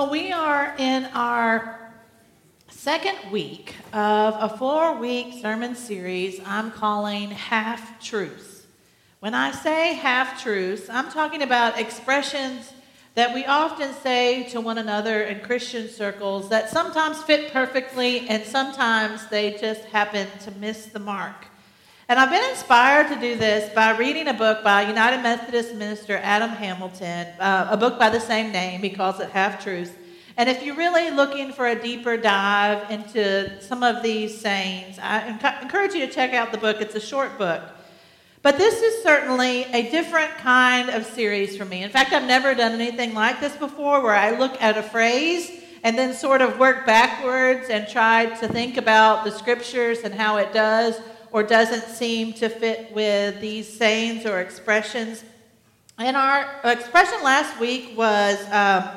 So, we are in our second week of a four week sermon series I'm calling Half Truths. When I say half truths, I'm talking about expressions that we often say to one another in Christian circles that sometimes fit perfectly and sometimes they just happen to miss the mark. And I've been inspired to do this by reading a book by United Methodist minister Adam Hamilton, uh, a book by the same name. He calls it Half Truths. And if you're really looking for a deeper dive into some of these sayings, I encourage you to check out the book. It's a short book. But this is certainly a different kind of series for me. In fact, I've never done anything like this before where I look at a phrase and then sort of work backwards and try to think about the scriptures and how it does or doesn't seem to fit with these sayings or expressions. And our expression last week was um,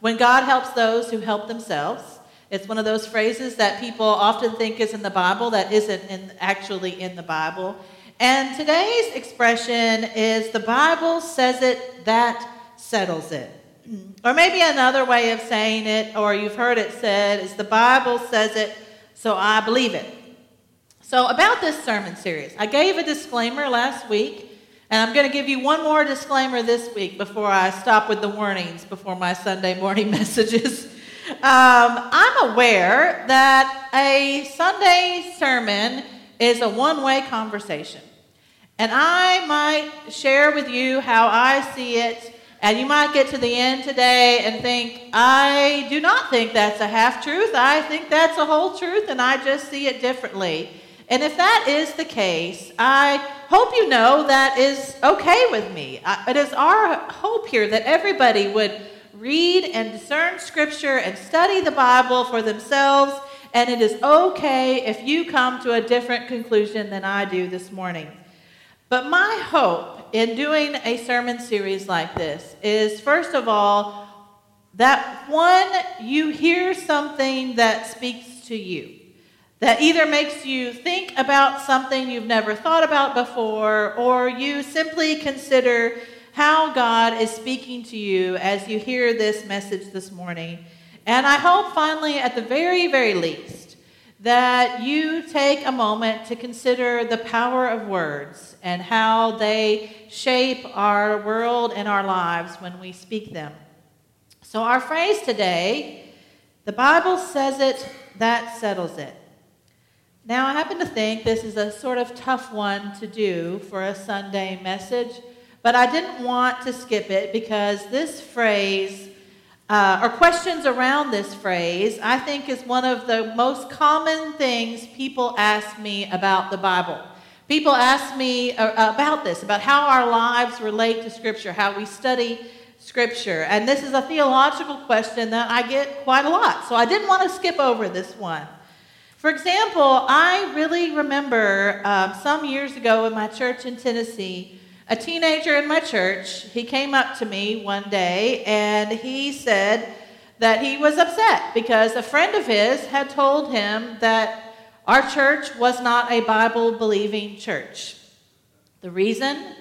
when God helps those who help themselves. It's one of those phrases that people often think is in the Bible that isn't in, actually in the Bible. And today's expression is the Bible says it, that settles it. Or maybe another way of saying it, or you've heard it said, is the Bible says it, so I believe it. So, about this sermon series, I gave a disclaimer last week, and I'm going to give you one more disclaimer this week before I stop with the warnings before my Sunday morning messages. Um, I'm aware that a Sunday sermon is a one way conversation. And I might share with you how I see it and you might get to the end today and think, I do not think that's a half truth. I think that's a whole truth, and I just see it differently. And if that is the case, I hope you know that is okay with me. It is our hope here that everybody would read and discern Scripture and study the Bible for themselves. And it is okay if you come to a different conclusion than I do this morning. But my hope in doing a sermon series like this is, first of all, that one, you hear something that speaks to you that either makes you think about something you've never thought about before, or you simply consider how God is speaking to you as you hear this message this morning. And I hope finally, at the very, very least, that you take a moment to consider the power of words and how they shape our world and our lives when we speak them. So, our phrase today the Bible says it, that settles it. Now, I happen to think this is a sort of tough one to do for a Sunday message, but I didn't want to skip it because this phrase, uh, or questions around this phrase, I think is one of the most common things people ask me about the Bible. People ask me uh, about this, about how our lives relate to Scripture, how we study Scripture. And this is a theological question that I get quite a lot, so I didn't want to skip over this one. For example, I really remember um, some years ago in my church in Tennessee, a teenager in my church, he came up to me one day and he said that he was upset because a friend of his had told him that our church was not a Bible believing church. The reason?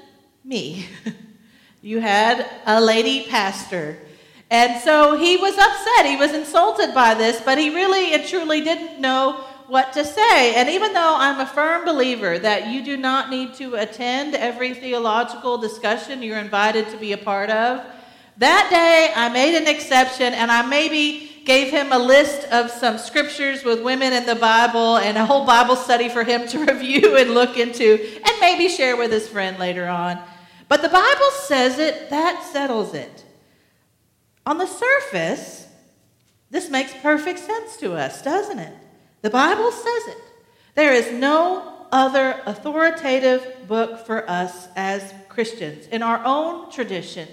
Me. you had a lady pastor. And so he was upset. He was insulted by this, but he really and truly didn't know what to say. And even though I'm a firm believer that you do not need to attend every theological discussion you're invited to be a part of, that day I made an exception and I maybe gave him a list of some scriptures with women in the Bible and a whole Bible study for him to review and look into and maybe share with his friend later on. But the Bible says it, that settles it. On the surface, this makes perfect sense to us, doesn't it? The Bible says it. There is no other authoritative book for us as Christians. In our own tradition,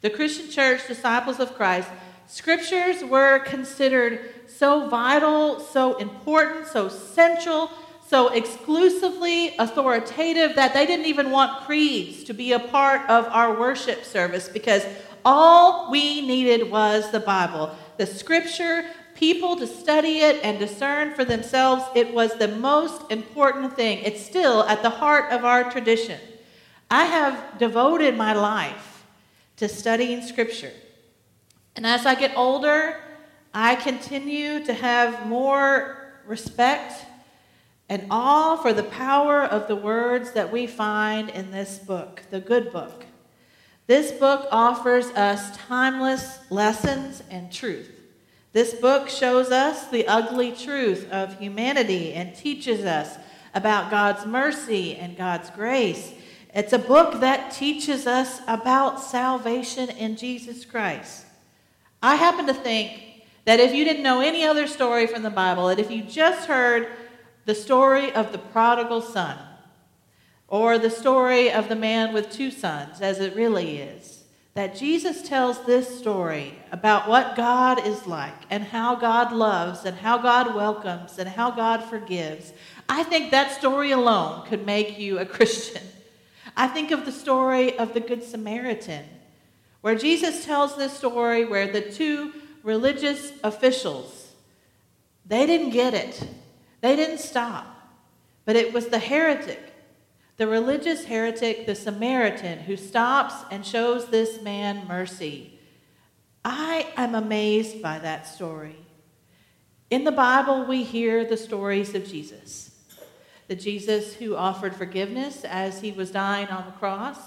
the Christian church, disciples of Christ, Scriptures were considered so vital, so important, so central, so exclusively authoritative that they didn't even want creeds to be a part of our worship service because all we needed was the Bible. The Scripture, people to study it and discern for themselves, it was the most important thing. It's still at the heart of our tradition. I have devoted my life to studying Scripture. And as I get older, I continue to have more respect and awe for the power of the words that we find in this book, the good book. This book offers us timeless lessons and truth. This book shows us the ugly truth of humanity and teaches us about God's mercy and God's grace. It's a book that teaches us about salvation in Jesus Christ. I happen to think that if you didn't know any other story from the Bible, that if you just heard the story of the prodigal son, or the story of the man with two sons, as it really is, that Jesus tells this story about what God is like and how God loves and how God welcomes and how God forgives, I think that story alone could make you a Christian. I think of the story of the Good Samaritan, where Jesus tells this story where the two religious officials, they didn't get it. They didn't stop. But it was the heretic the religious heretic, the Samaritan, who stops and shows this man mercy. I am amazed by that story. In the Bible, we hear the stories of Jesus the Jesus who offered forgiveness as he was dying on the cross,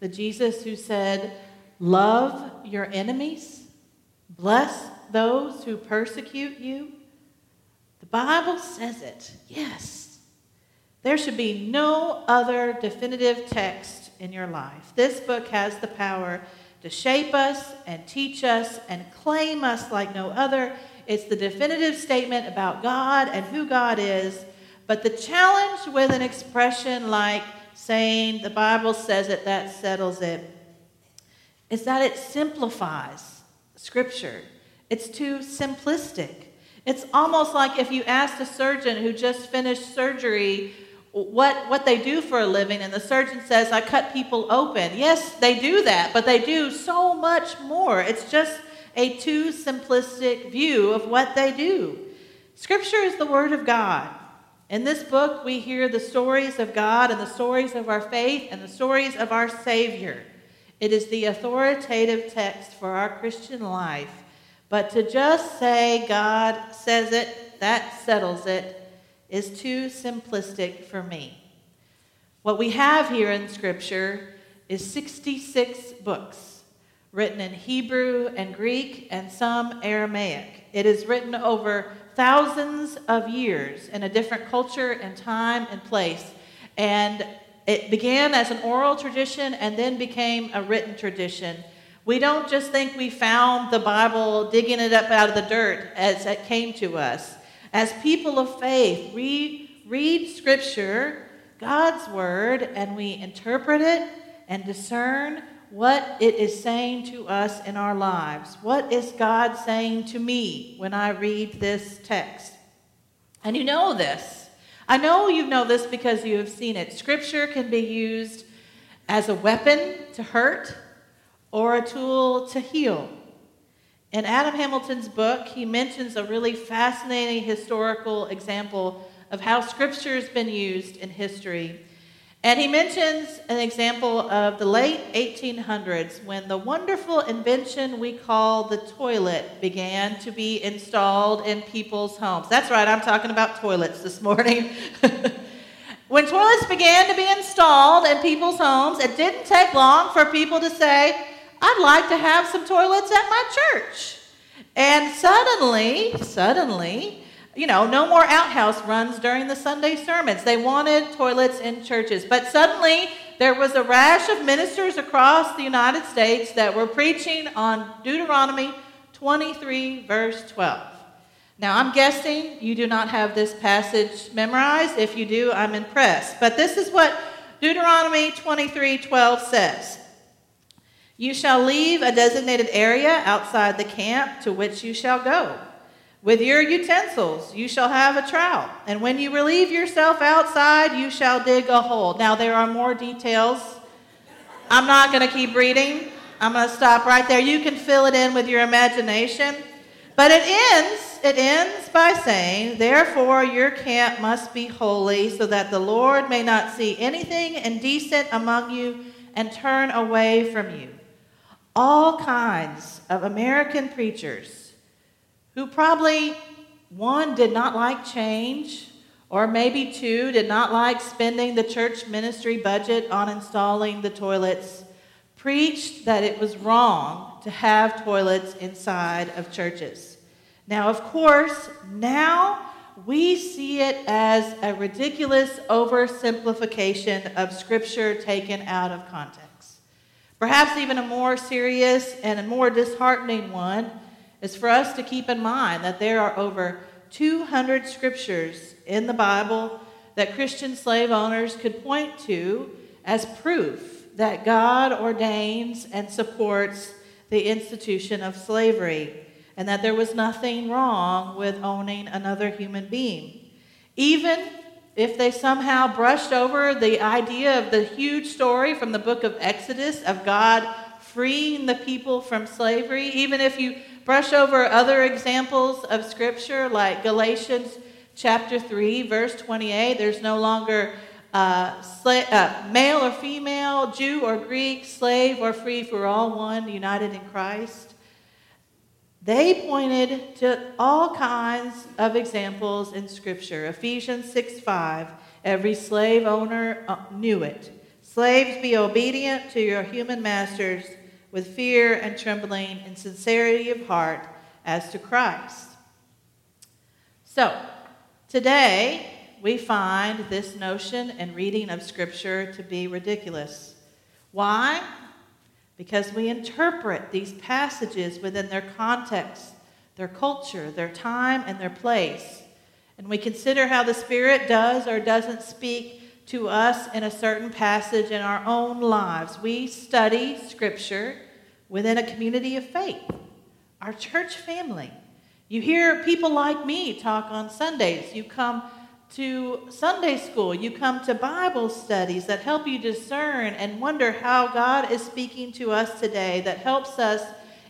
the Jesus who said, Love your enemies, bless those who persecute you. The Bible says it, yes. There should be no other definitive text in your life. This book has the power to shape us and teach us and claim us like no other. It's the definitive statement about God and who God is. But the challenge with an expression like saying the Bible says it, that settles it, is that it simplifies Scripture. It's too simplistic. It's almost like if you asked a surgeon who just finished surgery what, what they do for a living, and the surgeon says, I cut people open. Yes, they do that, but they do so much more. It's just a too simplistic view of what they do. Scripture is the Word of God. In this book, we hear the stories of God and the stories of our faith and the stories of our Savior. It is the authoritative text for our Christian life. But to just say God says it, that settles it, is too simplistic for me. What we have here in Scripture is 66 books written in Hebrew and Greek and some Aramaic. It is written over thousands of years in a different culture and time and place. And it began as an oral tradition and then became a written tradition. We don't just think we found the Bible digging it up out of the dirt as it came to us. As people of faith, we read Scripture, God's Word, and we interpret it and discern what it is saying to us in our lives. What is God saying to me when I read this text? And you know this. I know you know this because you have seen it. Scripture can be used as a weapon to hurt or a tool to heal. In Adam Hamilton's book, he mentions a really fascinating historical example of how scripture has been used in history. And he mentions an example of the late 1800s when the wonderful invention we call the toilet began to be installed in people's homes. That's right, I'm talking about toilets this morning. when toilets began to be installed in people's homes, it didn't take long for people to say, I'd like to have some toilets at my church. And suddenly, suddenly, you know, no more outhouse runs during the Sunday sermons. They wanted toilets in churches. But suddenly, there was a rash of ministers across the United States that were preaching on Deuteronomy 23, verse 12. Now, I'm guessing you do not have this passage memorized. If you do, I'm impressed. But this is what Deuteronomy 23, 12 says. You shall leave a designated area outside the camp to which you shall go. With your utensils, you shall have a trowel, and when you relieve yourself outside, you shall dig a hole. Now, there are more details. I'm not going to keep reading. I'm going to stop right there. You can fill it in with your imagination. But it ends, it ends by saying, Therefore your camp must be holy, so that the Lord may not see anything indecent among you and turn away from you. All kinds of American preachers who probably, one, did not like change, or maybe two, did not like spending the church ministry budget on installing the toilets, preached that it was wrong to have toilets inside of churches. Now, of course, now we see it as a ridiculous oversimplification of Scripture taken out of context. Perhaps even a more serious and a more disheartening one is for us to keep in mind that there are over 200 scriptures in the Bible that Christian slave owners could point to as proof that God ordains and supports the institution of slavery and that there was nothing wrong with owning another human being. Even if they somehow brushed over the idea of the huge story from the book of Exodus of God freeing the people from slavery, even if you brush over other examples of scripture like Galatians chapter 3, verse 28, there's no longer uh, sla- uh, male or female, Jew or Greek, slave or free, for all one, united in Christ. They pointed to all kinds of examples in Scripture. Ephesians 6 5, every slave owner uh, knew it. Slaves, be obedient to your human masters with fear and trembling and sincerity of heart as to Christ. So, today we find this notion and reading of Scripture to be ridiculous. Why? Because we interpret these passages within their context, their culture, their time, and their place. And we consider how the Spirit does or doesn't speak to us in a certain passage in our own lives. We study Scripture within a community of faith, our church family. You hear people like me talk on Sundays. You come to Sunday school, you come to Bible studies that help you discern and wonder how God is speaking to us today, that helps us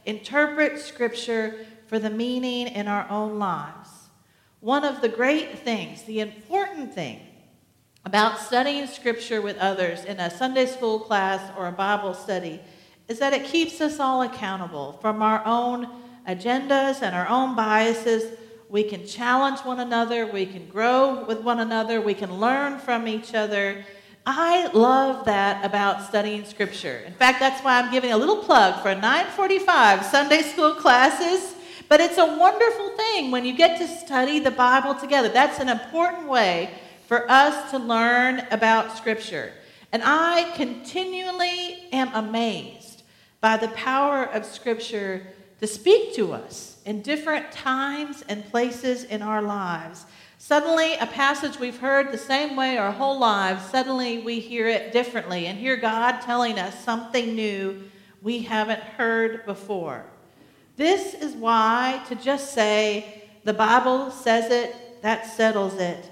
interpret Scripture for the meaning in our own lives. One of the great things, the important thing about studying Scripture with others in a Sunday school class or a Bible study is that it keeps us all accountable from our own agendas and our own biases. We can challenge one another, we can grow with one another, we can learn from each other. I love that about studying scripture. In fact, that's why I'm giving a little plug for 945 Sunday school classes. But it's a wonderful thing when you get to study the Bible together. That's an important way for us to learn about scripture. And I continually am amazed by the power of scripture to speak to us in different times and places in our lives. Suddenly, a passage we've heard the same way our whole lives, suddenly we hear it differently and hear God telling us something new we haven't heard before. This is why to just say, the Bible says it, that settles it,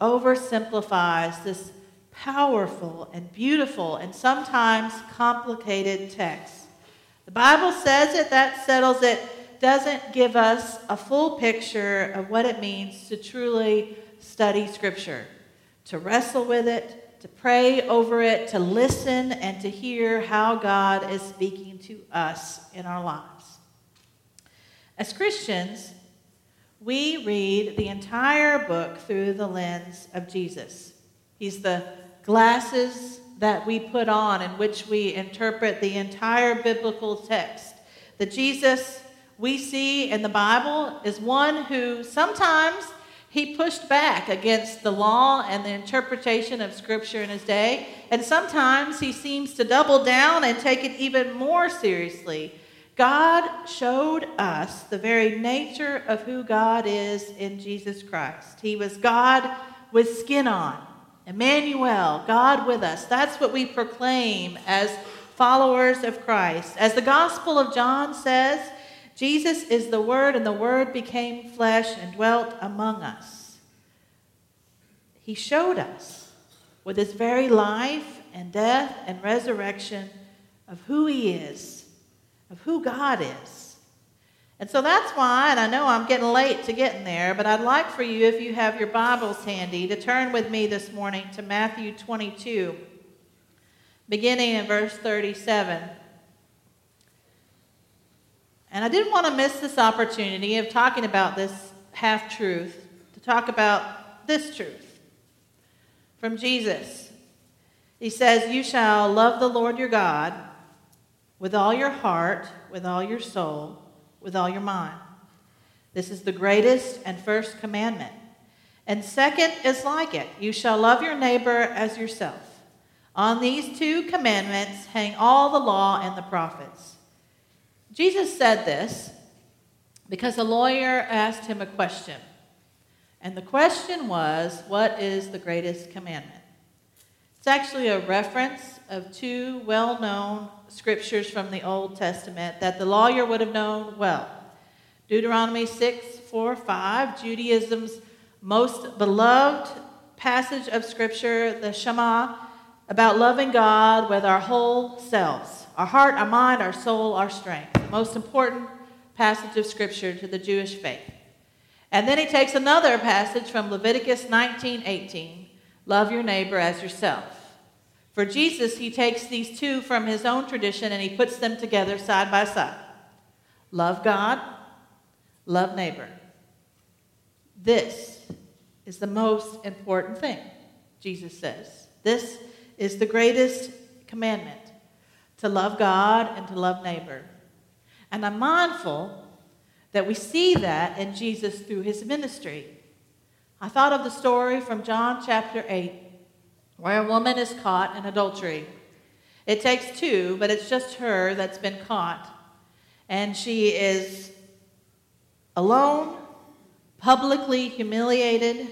oversimplifies this powerful and beautiful and sometimes complicated text. The Bible says it, that settles it, doesn't give us a full picture of what it means to truly study Scripture, to wrestle with it, to pray over it, to listen, and to hear how God is speaking to us in our lives. As Christians, we read the entire book through the lens of Jesus. He's the glasses that we put on in which we interpret the entire biblical text. The Jesus we see in the Bible is one who sometimes he pushed back against the law and the interpretation of Scripture in his day, and sometimes he seems to double down and take it even more seriously. God showed us the very nature of who God is in Jesus Christ. He was God with skin on. Emmanuel, God with us. That's what we proclaim as followers of Christ. As the Gospel of John says, Jesus is the Word, and the Word became flesh and dwelt among us. He showed us with his very life and death and resurrection of who he is, of who God is. And so that's why, and I know I'm getting late to getting there, but I'd like for you, if you have your Bibles handy, to turn with me this morning to Matthew 22, beginning in verse 37. And I didn't want to miss this opportunity of talking about this half truth, to talk about this truth from Jesus. He says, You shall love the Lord your God with all your heart, with all your soul with all your mind. This is the greatest and first commandment. And second is like it you shall love your neighbor as yourself. On these two commandments hang all the law and the prophets. Jesus said this because a lawyer asked him a question. And the question was, What is the greatest commandment? It's actually a reference of two well known scriptures from the Old Testament that the lawyer would have known well. Deuteronomy 6 4 5, Judaism's most beloved passage of scripture, the Shema, about loving God with our whole selves our heart, our mind, our soul, our strength. The most important passage of scripture to the Jewish faith. And then he takes another passage from Leviticus 19 18, love your neighbor as yourself. For Jesus, he takes these two from his own tradition and he puts them together side by side love God, love neighbor. This is the most important thing, Jesus says. This is the greatest commandment to love God and to love neighbor. And I'm mindful that we see that in Jesus through his ministry. I thought of the story from John chapter 8 where a woman is caught in adultery. It takes two, but it's just her that's been caught. And she is alone, publicly humiliated.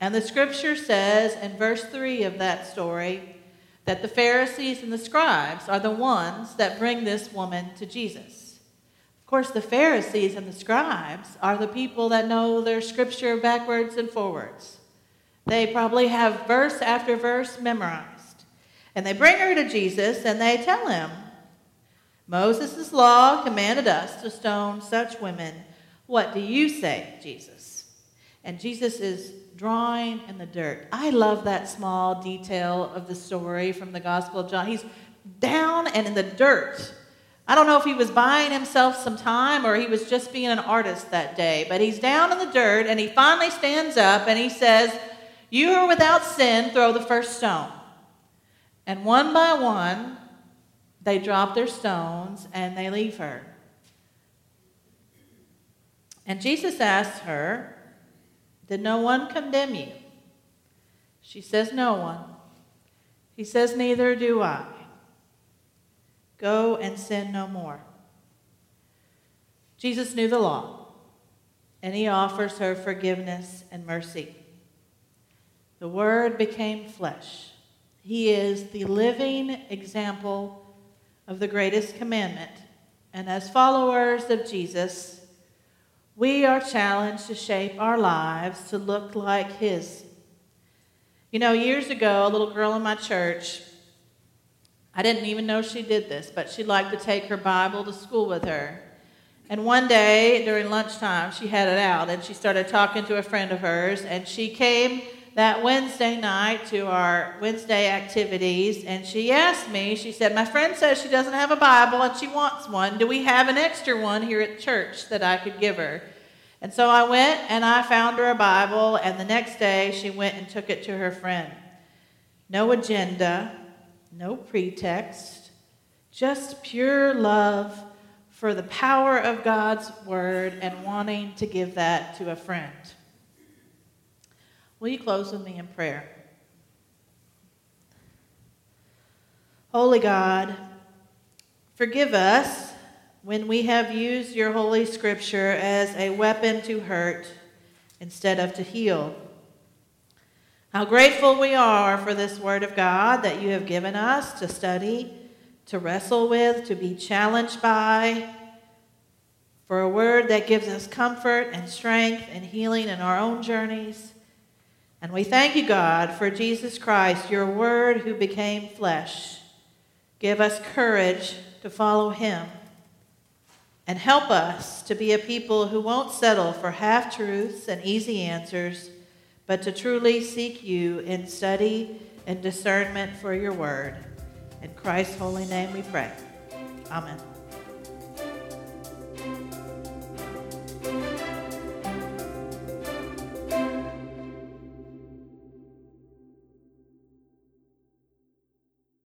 And the scripture says in verse 3 of that story that the Pharisees and the scribes are the ones that bring this woman to Jesus. Of course, the Pharisees and the scribes are the people that know their scripture backwards and forwards. They probably have verse after verse memorized. And they bring her to Jesus and they tell him, Moses' law commanded us to stone such women. What do you say, Jesus? And Jesus is drawing in the dirt. I love that small detail of the story from the Gospel of John. He's down and in the dirt. I don't know if he was buying himself some time or he was just being an artist that day, but he's down in the dirt and he finally stands up and he says, you who are without sin, throw the first stone. And one by one, they drop their stones and they leave her. And Jesus asks her, Did no one condemn you? She says, No one. He says, Neither do I. Go and sin no more. Jesus knew the law, and he offers her forgiveness and mercy. The Word became flesh. He is the living example of the greatest commandment. And as followers of Jesus, we are challenged to shape our lives to look like His. You know, years ago, a little girl in my church, I didn't even know she did this, but she liked to take her Bible to school with her. And one day during lunchtime, she had it out and she started talking to a friend of hers, and she came that Wednesday night to our Wednesday activities, and she asked me, she said, My friend says she doesn't have a Bible and she wants one. Do we have an extra one here at church that I could give her? And so I went and I found her a Bible, and the next day she went and took it to her friend. No agenda, no pretext, just pure love for the power of God's Word and wanting to give that to a friend. Will you close with me in prayer? Holy God, forgive us when we have used your Holy Scripture as a weapon to hurt instead of to heal. How grateful we are for this Word of God that you have given us to study, to wrestle with, to be challenged by, for a word that gives us comfort and strength and healing in our own journeys. And we thank you, God, for Jesus Christ, your word who became flesh. Give us courage to follow him. And help us to be a people who won't settle for half truths and easy answers, but to truly seek you in study and discernment for your word. In Christ's holy name we pray. Amen.